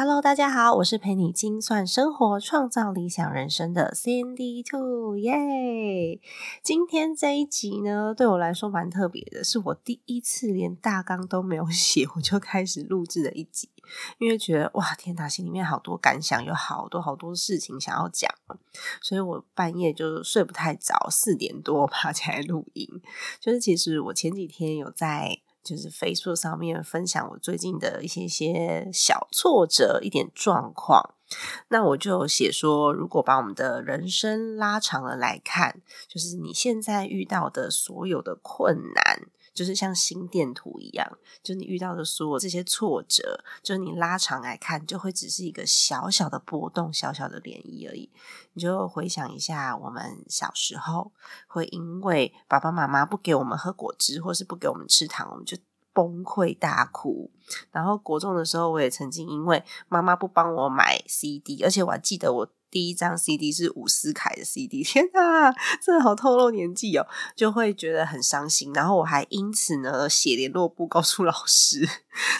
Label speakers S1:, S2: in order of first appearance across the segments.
S1: Hello，大家好，我是陪你精算生活、创造理想人生的 Cindy Two，耶！今天这一集呢，对我来说蛮特别的，是我第一次连大纲都没有 写，我就开始录制的一集，因为觉得哇，天哪，心里面好多感想，有好多好多事情想要讲，所以我半夜就睡不太着，四点多 爬起来录音。就是其实我前几天有在。就是 Facebook 上面分享我最近的一些些小挫折、一点状况，那我就写说，如果把我们的人生拉长了来看，就是你现在遇到的所有的困难，就是像心电图一样，就你遇到的所有这些挫折，就是你拉长来看，就会只是一个小小的波动、小小的涟漪而已。你就回想一下，我们小时候会因为爸爸妈妈不给我们喝果汁，或是不给我们吃糖，我们就崩溃大哭，然后国中的时候，我也曾经因为妈妈不帮我买 CD，而且我还记得我第一张 CD 是伍思凯的 CD，天哪，真的好透露年纪哦，就会觉得很伤心。然后我还因此呢写联络簿告诉老师。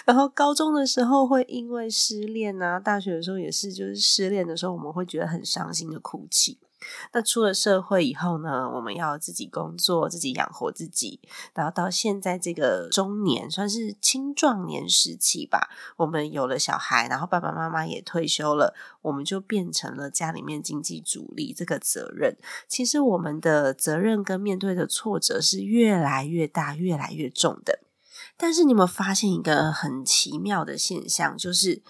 S1: 然后高中的时候会因为失恋啊，大学的时候也是，就是失恋的时候我们会觉得很伤心的哭泣。那出了社会以后呢，我们要自己工作，自己养活自己。然后到现在这个中年，算是青壮年时期吧，我们有了小孩，然后爸爸妈妈也退休了，我们就变成了家里面经济主力。这个责任，其实我们的责任跟面对的挫折是越来越大、越来越重的。但是你有没有发现一个很奇妙的现象，就是？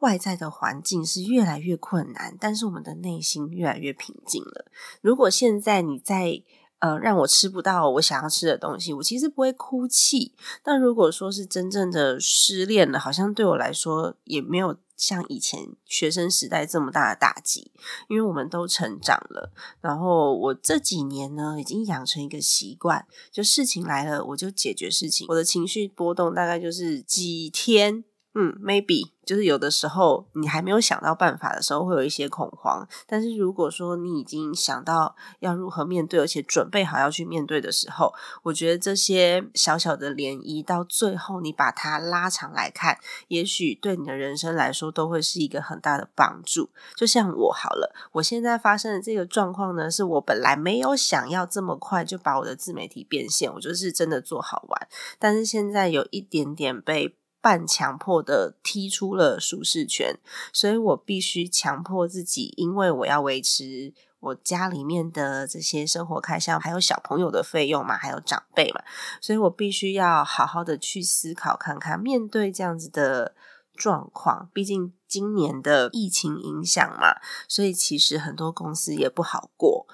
S1: 外在的环境是越来越困难，但是我们的内心越来越平静了。如果现在你在呃让我吃不到我想要吃的东西，我其实不会哭泣。但如果说是真正的失恋了，好像对我来说也没有像以前学生时代这么大的打击，因为我们都成长了。然后我这几年呢，已经养成一个习惯，就事情来了我就解决事情。我的情绪波动大概就是几天。嗯，maybe 就是有的时候你还没有想到办法的时候，会有一些恐慌。但是如果说你已经想到要如何面对，而且准备好要去面对的时候，我觉得这些小小的涟漪，到最后你把它拉长来看，也许对你的人生来说都会是一个很大的帮助。就像我好了，我现在发生的这个状况呢，是我本来没有想要这么快就把我的自媒体变现，我就是真的做好玩，但是现在有一点点被。半强迫的踢出了舒适圈，所以我必须强迫自己，因为我要维持我家里面的这些生活开销，还有小朋友的费用嘛，还有长辈嘛，所以我必须要好好的去思考看看，面对这样子的状况，毕竟今年的疫情影响嘛，所以其实很多公司也不好过。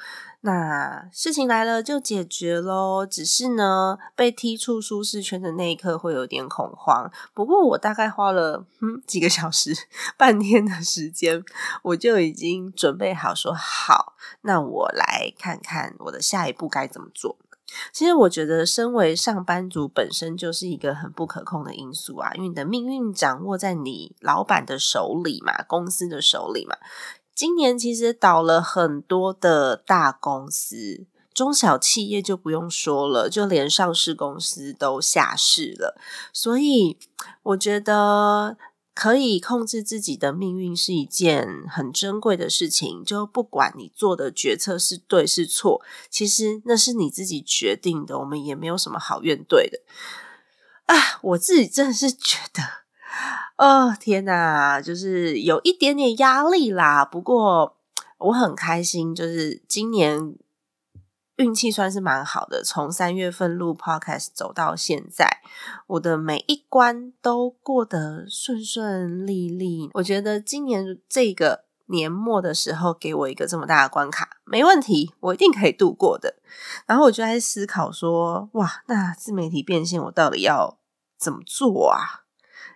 S1: 那事情来了就解决喽，只是呢，被踢出舒适圈的那一刻会有点恐慌。不过我大概花了嗯几个小时、半天的时间，我就已经准备好说好，那我来看看我的下一步该怎么做。其实我觉得，身为上班族本身就是一个很不可控的因素啊，因为你的命运掌握在你老板的手里嘛，公司的手里嘛。今年其实倒了很多的大公司，中小企业就不用说了，就连上市公司都下市了。所以我觉得可以控制自己的命运是一件很珍贵的事情。就不管你做的决策是对是错，其实那是你自己决定的，我们也没有什么好怨对的。啊，我自己真的是觉得。哦天哪，就是有一点点压力啦。不过我很开心，就是今年运气算是蛮好的。从三月份录 podcast 走到现在，我的每一关都过得顺顺利利。我觉得今年这个年末的时候，给我一个这么大的关卡，没问题，我一定可以度过的。然后我就在思考说，哇，那自媒体变现，我到底要？怎么做啊？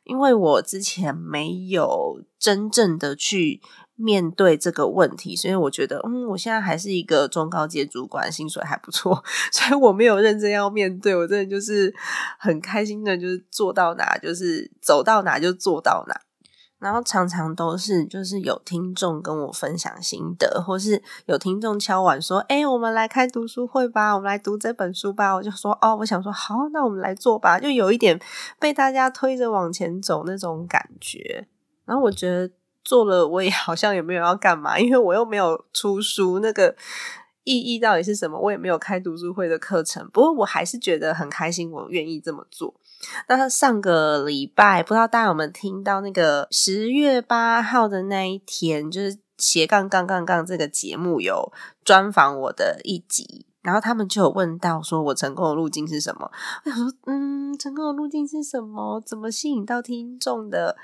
S1: 因为我之前没有真正的去面对这个问题，所以我觉得，嗯，我现在还是一个中高阶主管，薪水还不错，所以我没有认真要面对。我真的就是很开心的，就是做到哪就是走到哪就做到哪。然后常常都是就是有听众跟我分享心得，或是有听众敲碗说：“哎，我们来开读书会吧，我们来读这本书吧。”我就说：“哦，我想说好，那我们来做吧。”就有一点被大家推着往前走那种感觉。然后我觉得做了，我也 好像也没有要干嘛，因为我又没有出书，那个意义到底是什么？我也没有开读书会的课程。不过我还是觉得很开心，我愿意这么做。那上个礼拜，不知道大家有没有听到那个十月八号的那一天，就是斜杠杠杠杠这个节目有专访我的一集，然后他们就有问到说我成功的路径是什么？我想说，嗯，成功的路径是什么？怎么吸引到听众的？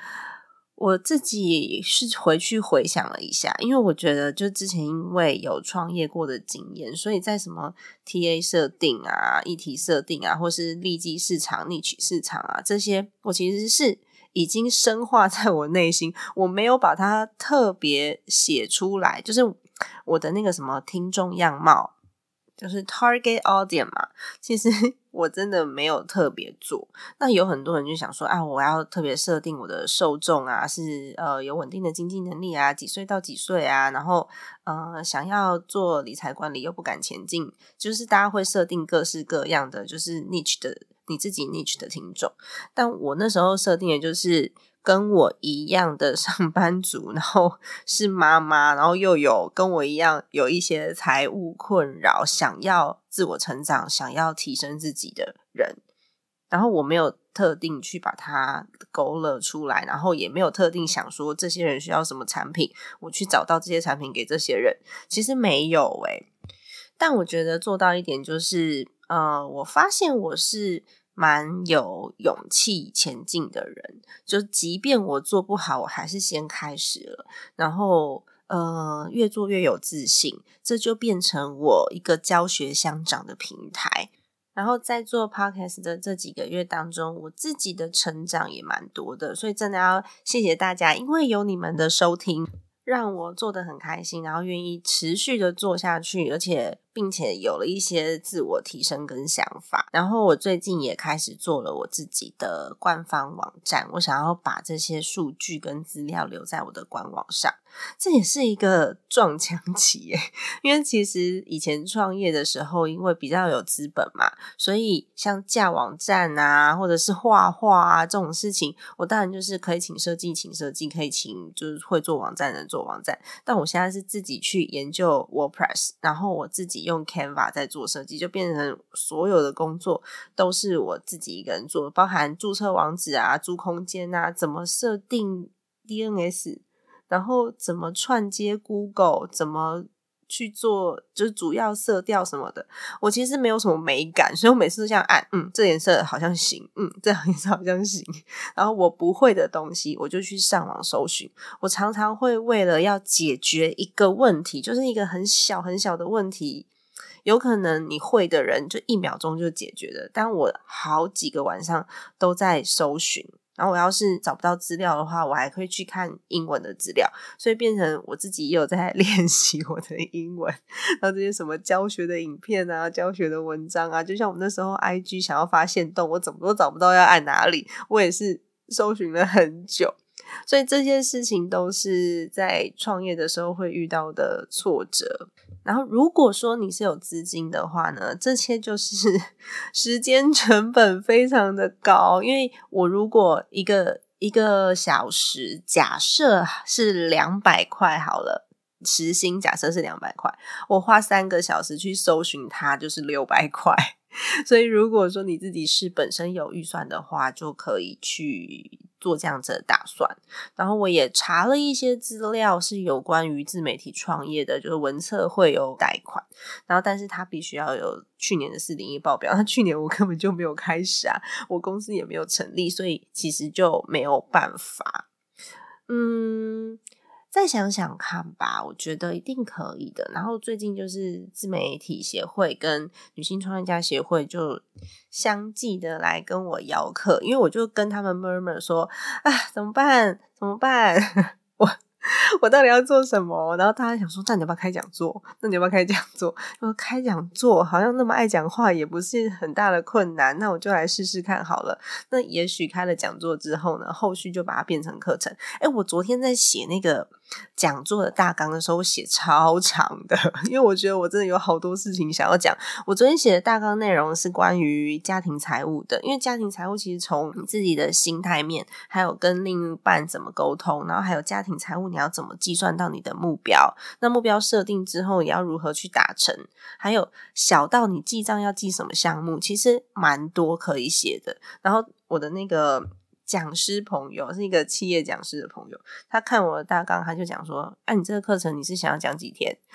S1: 我自己是回去回想了一下，因为我觉得就之前因为有创业过的经验，所以在什么 TA 设定啊、议题设定啊，或是利基市场、逆取市场啊这些，我其实是已经深化在我内心，我没有把它特别写出来，就是我的那个什么听众样貌。就是 target audience 嘛，其实 我真的没有特别做。那有很多人就想说啊，我要特别设定我的受众啊，是呃有稳定的经济能力啊，几岁到几岁啊，然后呃想要做理财管理又不敢前进，就是大家会设定各式各样的就是 niche 的你自己 niche 的听众。但我那时候设定的就是。跟我一样的上班族，然后是妈妈，然后又有跟我一样有一些财务困扰，想要自我成长、想要提升自己的人，然后我没有特定去把它勾勒出来，然后也没有特定想说这些人需要什么产品，我去找到这些产品给这些人，其实没有诶。但我觉得做到一点就是，呃，我发现我是。蛮有勇气前进的人，就即便我做不好，我还是先开始了，然后呃，越做越有自信，这就变成我一个教学相长的平台。然后在做 podcast 的这几个月当中，我自己的成长也蛮多的，所以真的要谢谢大家，因为有你们的收听，让我做的很开心，然后愿意持续的做下去，而且。并且有了一些自我提升跟想法，然后我最近也开始做了我自己的官方网站，我想要把这些数据跟资料留在我的官网上，这也是一个 撞墙期耶。因为其实以前创业的时候，因为比较有资本嘛，所以像架网站啊，或者是画画啊这种事情，我当然就是可以请设计，请设计可以请就是会做网站的做网站，但我现在是自己去研究 WordPress，然后我自己。用 Canva 在做设计，就变成所有的工作都是我自己一个人做，包含注册网址啊、租空间啊、怎么设定 DNS，然后怎么串接 Google，怎么。去做就是主要色调什么的，我其实没有什么美感，所以我每次都这样按，嗯，这颜色好像行，嗯，这颜色好像行。然后我不会的东西，我就去上网搜寻。我常常会为了要解决一个问题，就是一个很小很小的问题，有可能你会的人就一秒钟就解决了，但我好几个晚上都在搜寻。然后我要是找不到资料的话，我还可以去看英文的资料，所以变成我自己也有在 练习我的英文。然后这些什么教学的影片啊、教学的文章啊，就像我们那时候 IG 想要发现动，我怎么都找不到要按哪里，我也是搜寻了很久。所以这些事情都是在创业的时候会遇到的挫折。然后，如果说你是有资金的话呢，这些就是 时间成本非常的高。因为我如果一个一个小时，假设是两百块好了，时薪假设是两百块，我花三个小时去搜寻它，就是六百块。所以，如果说你自己是本身有预算的话，就可以去做这样子的打算。然后，我也查了一些资料，是有关于自媒体创业的，就是文策会有贷款，然后但是他必须要有去年的四零一报表。那去年我根本就没有开始啊，我公司也没有成立，所以其实就没有办法。嗯。再想想看吧，我觉得一定可以的。然后最近就是自媒体协会跟女性创业家协会就相继的来跟我邀课，因为我就跟他们 murmur 说啊，怎么办？怎么办？我。我到底要做什么？然后大家想说，那你要不要开讲座？那你要不要开讲座？说开讲座好像那么爱讲话，也不是很大的困难。那我就来试试看好了。那也许开了讲座之后呢，后续就把它变成课程。哎，我昨天在写那个。讲座的大纲的时候写超长的，因为我觉得我真的有好多事情想要讲。我昨天写的大纲内容是关于家庭财务的，因为家庭财务其实从你自己的心态面，还有跟另一半怎么沟通，然后还有家庭财务你要怎么计算到你的目标，那目标设定之后也要如何去达成，还有小到你记账要记什么项目，其实蛮多可以写的。然后我的那个。讲师朋友是一个企业讲师的朋友，他看我的大纲，他就讲说：“哎，你这个课程你是想要讲几天？”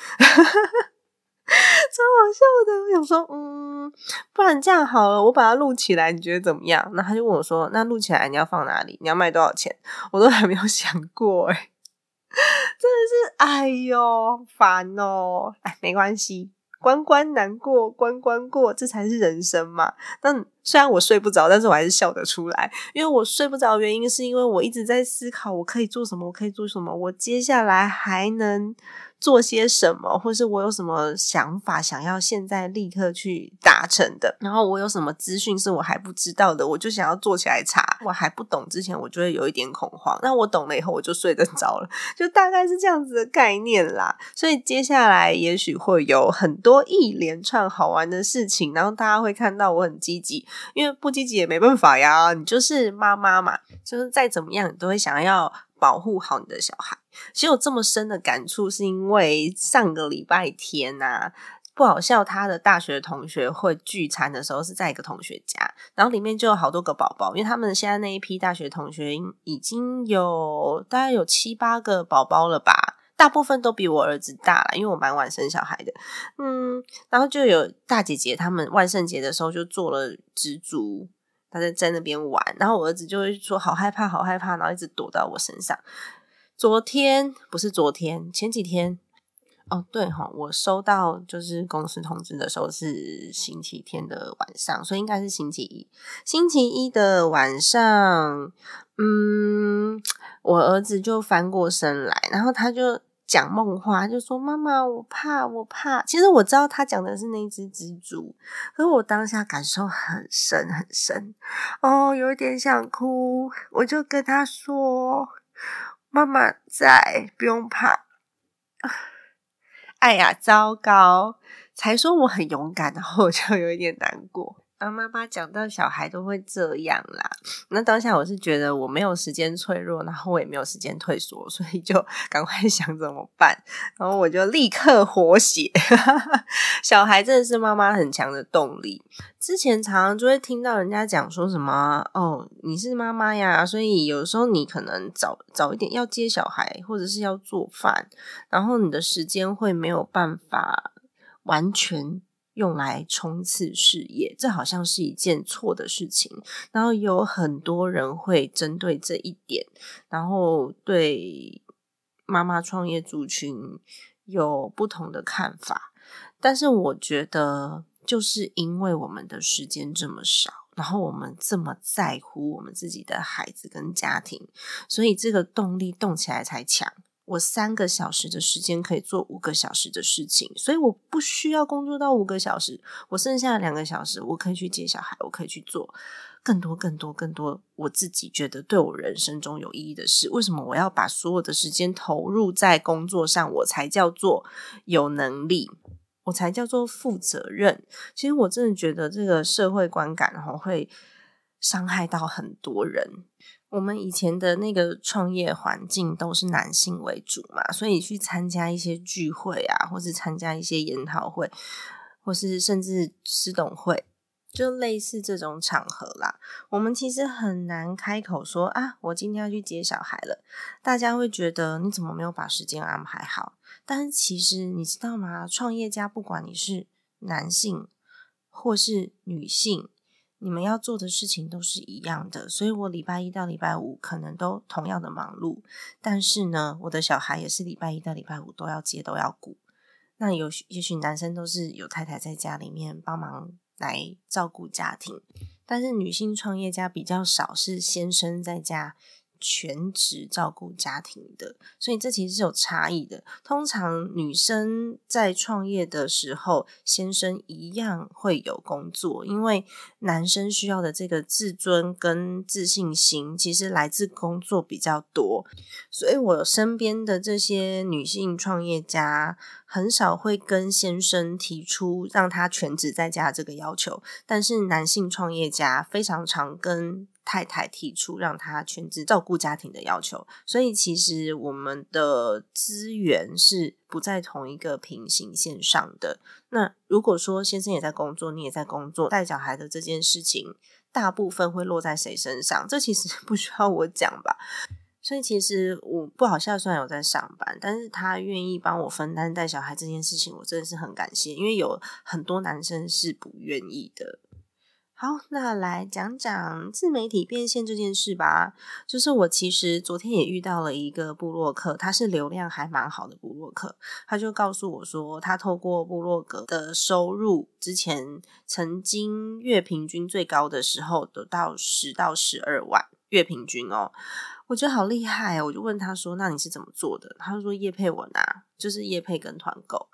S1: 超好笑的。我想说，嗯，不然这样好了，我把它录起来，你觉得怎么样？那他就问我说：“那录起来你要放哪里？你要卖多少钱？”我都还没有想过，哎，真的是，哎呦，烦哦！哎，没关系。关关难过关关过，这才是人生嘛。但虽然我睡不着，但是我还是笑得出来。因为我睡不着，原因是因为我一直在思考，我可以做什么，我可以做什么，我接下来还能。做些什么，或是我有什么想法想要现在立刻去达成的，然后我有什么资讯是我还不知道的，我就想要做起来查。我还不懂之前，我就会有一点恐慌。那我懂了以后，我就睡得着了，就大概是这样子的概念啦。所以接下来也许会有很多一连串好玩的事情，然后大家会看到我很积极，因为不积极也没办法呀。你就是妈妈嘛，就是再怎么样，你都会想要保护好你的小孩。其实有这么深的感触，是因为上个礼拜天呐，不好笑，他的大学同学会聚餐的时候是在一个同学家，然后里面就有好多个宝宝，因为他们现在那一批大学同学已经有大概有七八个宝宝了吧，大部分都比我儿子大了，因为我蛮晚生小孩的，嗯，然后就有大姐姐他们万圣节的时候就做了蜘蛛，他在在那边玩，然后我儿子就会说好害怕，好害怕，然后一直躲到我身上。昨天不是昨天，前几天哦，对哈，我收到就是公司通知的时候是星期天的晚上，所以应该是星期一。星期一的晚上，嗯，我儿子就翻过身来，然后他就讲梦话，就说：“妈妈，我怕，我怕。”其实我知道他讲的是那只蜘蛛，可是我当下感受很深很深，哦，有点想哭，我就跟他说。妈妈在，不用怕。哎呀，糟糕！才说我很勇敢，然后我就有一点难过。当妈妈讲到小孩都会这样啦，那当下我是觉得我没有时间脆弱，然后我也没有时间退缩，所以就 赶快想怎么办，然后我就立刻活血。小孩真的是妈妈很强的动力。之前常常就会听到人家讲说什么哦，你是妈妈呀，所以有时候你可能早早一点要接小孩，或者是要做饭，然后你的时间会没有办法完全。用来冲刺事业，这好像是一件错的事情。然后有很多人会针对这一点，然后对妈妈创业族群有不同的看法。但是我觉得，就是因为我们的时间这么少，然后我们这么在乎我们自己的孩子跟家庭，所以这个动力动起来才强。我三个小时的时间可以做五个小时的事情，所以我不需要工作到五个小时。我剩下两个小时，我可以去接小孩，我可以去做更多、更多、更多我自己觉得对我人生中有意义的事。为什么我要把所有的时间投入在工作上？我才叫做有能力，我才叫做负责任。其实我真的觉得这个社会观感哈会伤害到很多人。我们以前的那个创业环境都是男性为主嘛，所以去参加一些聚会啊，或是参加一些研讨会，或是甚至师董会，就类似这种场合啦。我们其实很难开口说啊，我今天要去接小孩了。大家会觉得你怎么没有把时间安排好？但是其实你知道吗？创业家不管你是男性或是女性。你们要做的事情都是一样的，所以我礼拜一到礼拜五可能都同样的忙碌，但是呢，我的小孩也是礼拜一到礼拜五都要接都要顾。那有也许男生都是有太太在家里面帮忙来照顾家庭，但是女性创业家比较少，是先生在家。全职照顾家庭的，所以这其实是有差异的。通常女生在创业的时候，先生一样会有工作，因为男生需要的这个自尊跟自信心，其实来自工作比较多。所以我身边的这些女性创业家，很少会跟先生提出让他全职在家这个要求，但是男性创业家非常常跟。太太提出让他全职照顾家庭的要求，所以其实我们的资源是不在同一个平行线上的。那如果说先生也在工作，你也在工作，带小孩的这件事情，大部分会落在谁身上？这其实 不需要我讲吧。所以其实我不好笑，虽然有在上班，但是他愿意帮我分担带小孩这件事情，我真的是很感谢，因为有很多男生是不愿意的。好，那来讲讲自媒体变现这件事吧。就是我其实昨天也遇到了一个部落客，他是流量还蛮好的部落客，他就告诉我说，他透过部落格的收入，之前曾经月平均最高的时候得到十到十二万月平均哦，我觉得好厉害哦。我就问他说，那你是怎么做的？他说叶佩文啊，就是叶佩跟团购。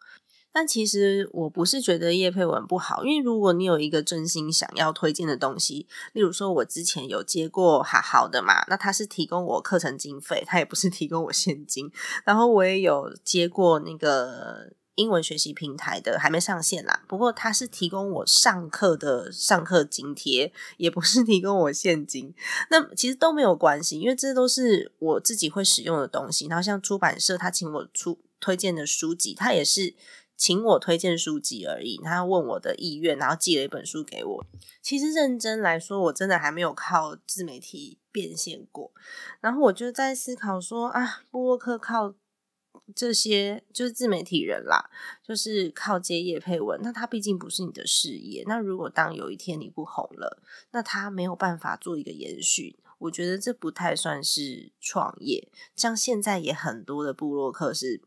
S1: 但其实我不是觉得叶佩文不好，因为如果你有一个真心想要推荐的东西，例如说我之前有接过好好的嘛，那他是提供我课程经费，他也不是提供我现金。然后我也有接过那个英文学习平台的，还没上线啦。不过他是提供我上课的上课津贴，也不是提供我现金。那其实都没有关系，因为这都是我自己会使用的东西。然后像出版社他请我出推荐的书籍，他也是。请我推荐书籍而已，他问我的意愿，然后寄了一本书给我。其实认真来说，我真的还没有靠自媒体变现过。然后我就在思考说啊，布洛克靠这些就是自媒体人啦，就是靠接业配文。那他毕竟不是你的事业。那如果当有一天你不红了，那他没有办法做一个延续。我觉得这不太算是创业。像现在也很多的布洛克是。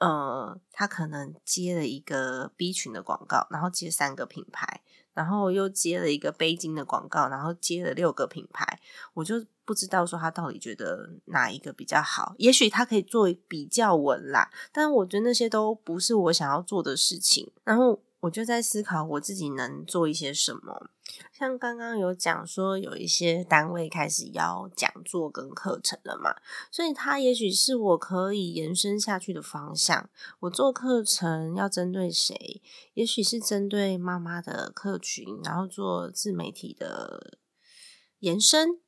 S1: 呃，他可能接了一个 B 群的广告，然后接三个品牌，然后又接了一个背巾的广告，然后接了六个品牌，我就不知道说他到底觉得哪一个比较好。也许他可以做比较稳啦，但我觉得那些都不是我想要做的事情。然后。我就在思考我自己能做一些什么，像刚刚有讲说有一些单位开始要讲座跟课程了嘛，所以它也许是我可以延伸下去的方向。我做课程要针对谁？也许是针对妈妈的客群，然后做自媒体的延伸。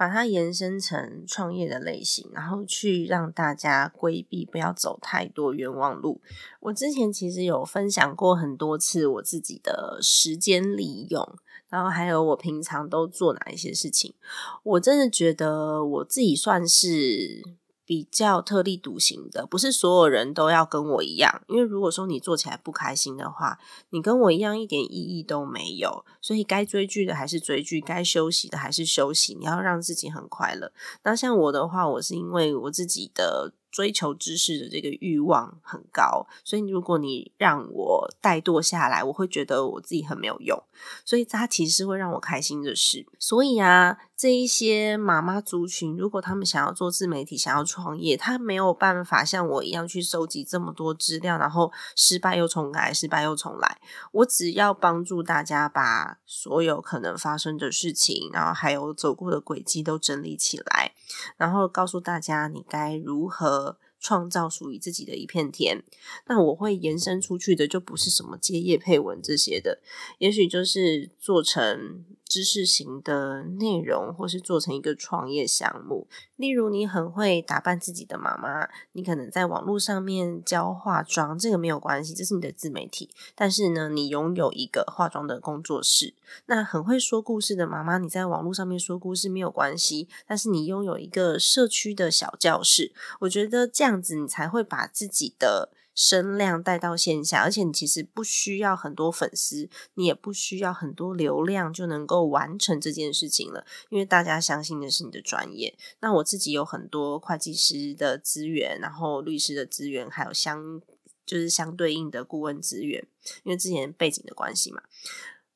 S1: 把它延伸成创业的类型，然后去让大家规避，不要走太多冤枉路。我之前其实有分享过很多次我自己的时间利用，然后还有我平常都做哪一些事情。我真的觉得我自己算是。比较特立独行的，不是所有人都要跟我一样。因为如果说你做起来不开心的话，你跟我一样一点意义都没有。所以该追剧的还是追剧，该休息的还是休息。你要让自己很快乐。那像我的话，我是因为我自己的。追求知识的这个欲望很高，所以如果你让我怠惰下来，我会觉得我自己很没有用。所以它其实会让我开心的事。所以啊，这一些妈妈族群，如果他们想要做自媒体、想要创业，他没有办法像我一样去收集这么多资料，然后失败又重来，失败又重来。我只要帮助大家把所有可能发生的事情，然后还有走过的轨迹都整理起来，然后告诉大家你该如何。创造属于自己的一片天，那我会延伸出去的，就不是什么接业配文这些的，也许就是做成。知识型的内容，或是做成一个创业项目。例如，你很会打扮自己的妈妈，你可能在网络上面教化妆，这个没有关系，这是你的自媒体。但是呢，你拥有一个化妆的工作室，那很会说故事的妈妈，你在网络上面说故事没有关系，但是你拥有一个社区的小教室，我觉得这样子你才会把自己的声量带到线下，而且你其实不需要很多粉丝，你也不需要很多流量就能够完成这件事情了，因为大家相信的是你的专业。那我自己有很多会计师的资源，然后律师的资源，还有相就是相对应的顾问资源，因为之前背景的关系嘛。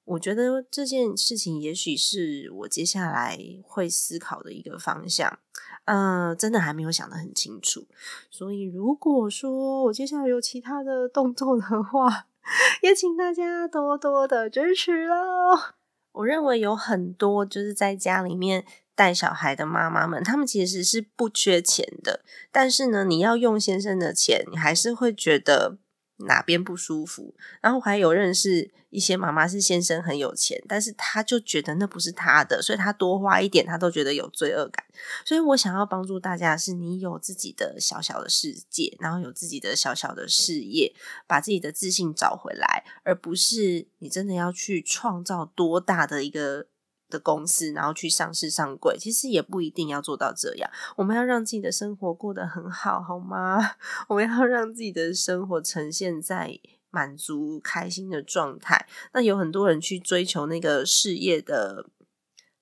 S1: 我觉得这件事情也许是我接下来会思考的一个方向，嗯，真的还没有想得很清楚。所以如果说我接下来有其他的动作的话，也请大家多多的支持喽。我认为有很多就是在家里面带小孩的妈妈们，他们其实是不缺钱的，但是呢，你要用先生的钱，你还是会觉得。哪边不舒服？然后还有认识一些妈妈是先生很有钱，但是他就觉得那不是他的，所以他多花一点，他都觉得有罪恶感。所以我想要帮助大家，是你有自己的小小的世界，然后有自己的小小的事业，把自己的自信找回来，而不是你真的要去创造多大的一个。的公司，然后去上市上柜，其实也不一定要做到这样。我们要让自己的生活过得很好，好吗？我们要让自己的生活呈现在满足、开心的状态。那有很多人去追求那个事业的。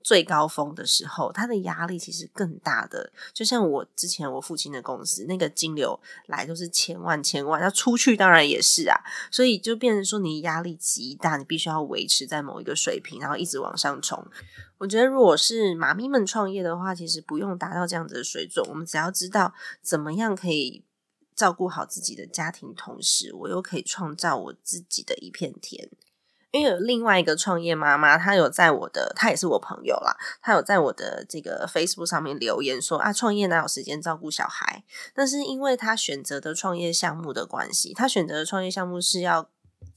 S1: 最高峰的时候，他的压力其实更大的。就像我之前我父亲的公司，那个金流来都是千万千万，要出去当然也是啊。所以就变成说，你压力极大，你必须要维持在某一个水平，然后一直往上冲。我觉得，如果是妈咪们创业的话，其实不用达到这样子的水准，我们只要知道怎么样可以照顾好自己的家庭，同时我又可以创造我自己的一片天。因为有另外一个创业妈妈，她有在我的，她也是我朋友啦，她有在我的这个 Facebook 上面留言说啊，创业哪有时间照顾小孩？但是因为她选择的创业项目的关系，她选择的创业项目是要。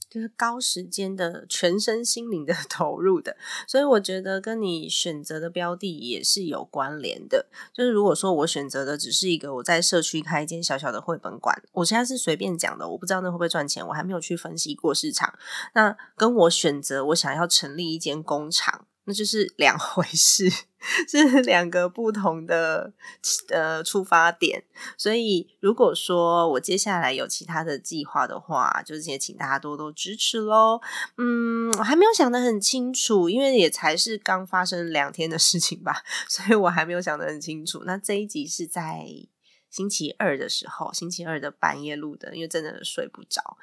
S1: 就是高时间的全身心灵的 投入的，所以我觉得跟你选择的标的也是有关联的。就是如果说我选择的只是一个我在社区开一间小小的绘本馆，我现在是随便讲的，我不知道那会不会赚钱，我还没有去分析过市场。那跟我选择我想要成立一间工厂。那就是两回事，是两个不同的呃出发点。所以，如果说我接下来有其他的计划的话，就是也请大家多多支持喽。嗯，我还没有想得很清楚，因为也才是刚发生两天的事情吧，所以我还没有想得很清楚。那这一集是在星期二的时候，星期二的半夜录的，因为真的睡不着。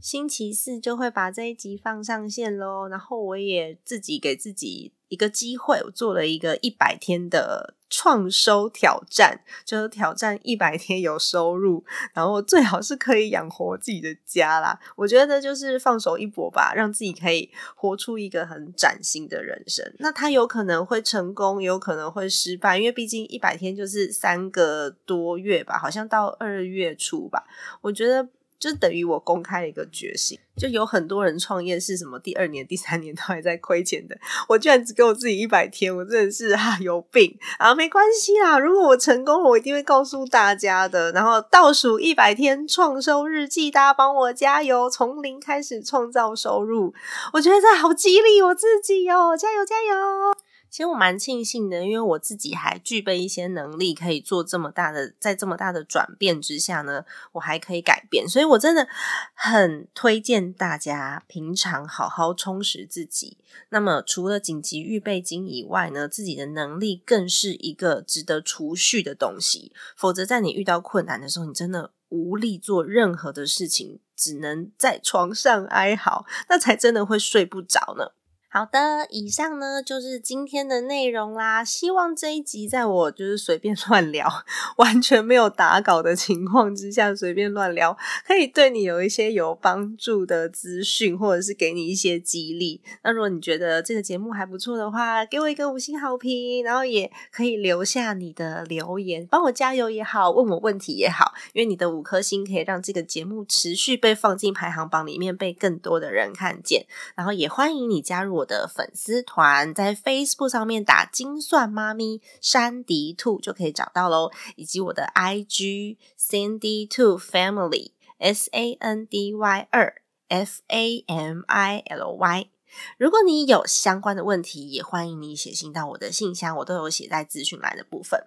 S1: 星期四就会把这一集放上线喽，然后我也自己给自己一个机会，我做了一个一百天的创收挑战，就是挑战一百天有收入，然后最好是可以养活自己的家啦。我觉得就是放手一搏吧，让自己可以活出一个很崭新的人生。那他有可能会成功，有可能会失败，因为毕竟一百天就是三个多月吧，好像到二月初吧，我觉得。就等于我公开一个决心，就有很多人创业是什么第二年、第三年都还在亏钱的，我居然只给我自己一百天，我真的是哈有病啊！没关系啦，如果我成功了，我一定会告诉大家的。然后倒数一百天创收日记，大家帮我加油，从零开始创造收入，我觉得这好激励我自己哦！加油加油！其实我蛮庆幸的，因为我自己还具备一些能力，可以做这么大的，在这么大的转变之下呢，我还可以改变，所以我真的很推荐大家平常好好充实自己。那么除了紧急预备金以外呢，自己的能力更是一个值得储蓄的东西。否则，在你遇到困难的时候，你真的无力做任何的事情，只能在床上哀嚎，那才真的会睡不着呢。好的，以上呢就是今天的内容啦。希望这一集在我就是随便乱聊，完全没有打稿的情况之下，随便乱聊，可以对你有一些有帮助的资讯，或者是给你一些激励。那如果你觉得这个节目还不错的话，给我一个五星好评，然后也可以留下你的留言，帮我加油也好，问我问题也好，因为你的五颗星可以让这个节目持续被放进排行榜里面，被更多的人看见。然后也欢迎你加入。我的粉丝团在 Facebook 上面打“精算妈咪山迪兔”就可以找到喽，以及我的 IG Sandy Two Family S A N D Y 二 F A M I L Y。如果你有相关的问题，也欢迎你写信到我的信箱，我都有写在资讯栏的部分。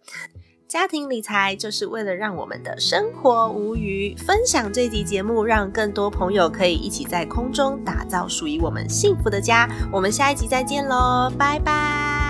S1: 家庭理财就是为了让我们的生活无余。分享这集节目，让更多朋友可以一起在空中打造属于我们幸福的家。我们下一集再见喽，拜拜。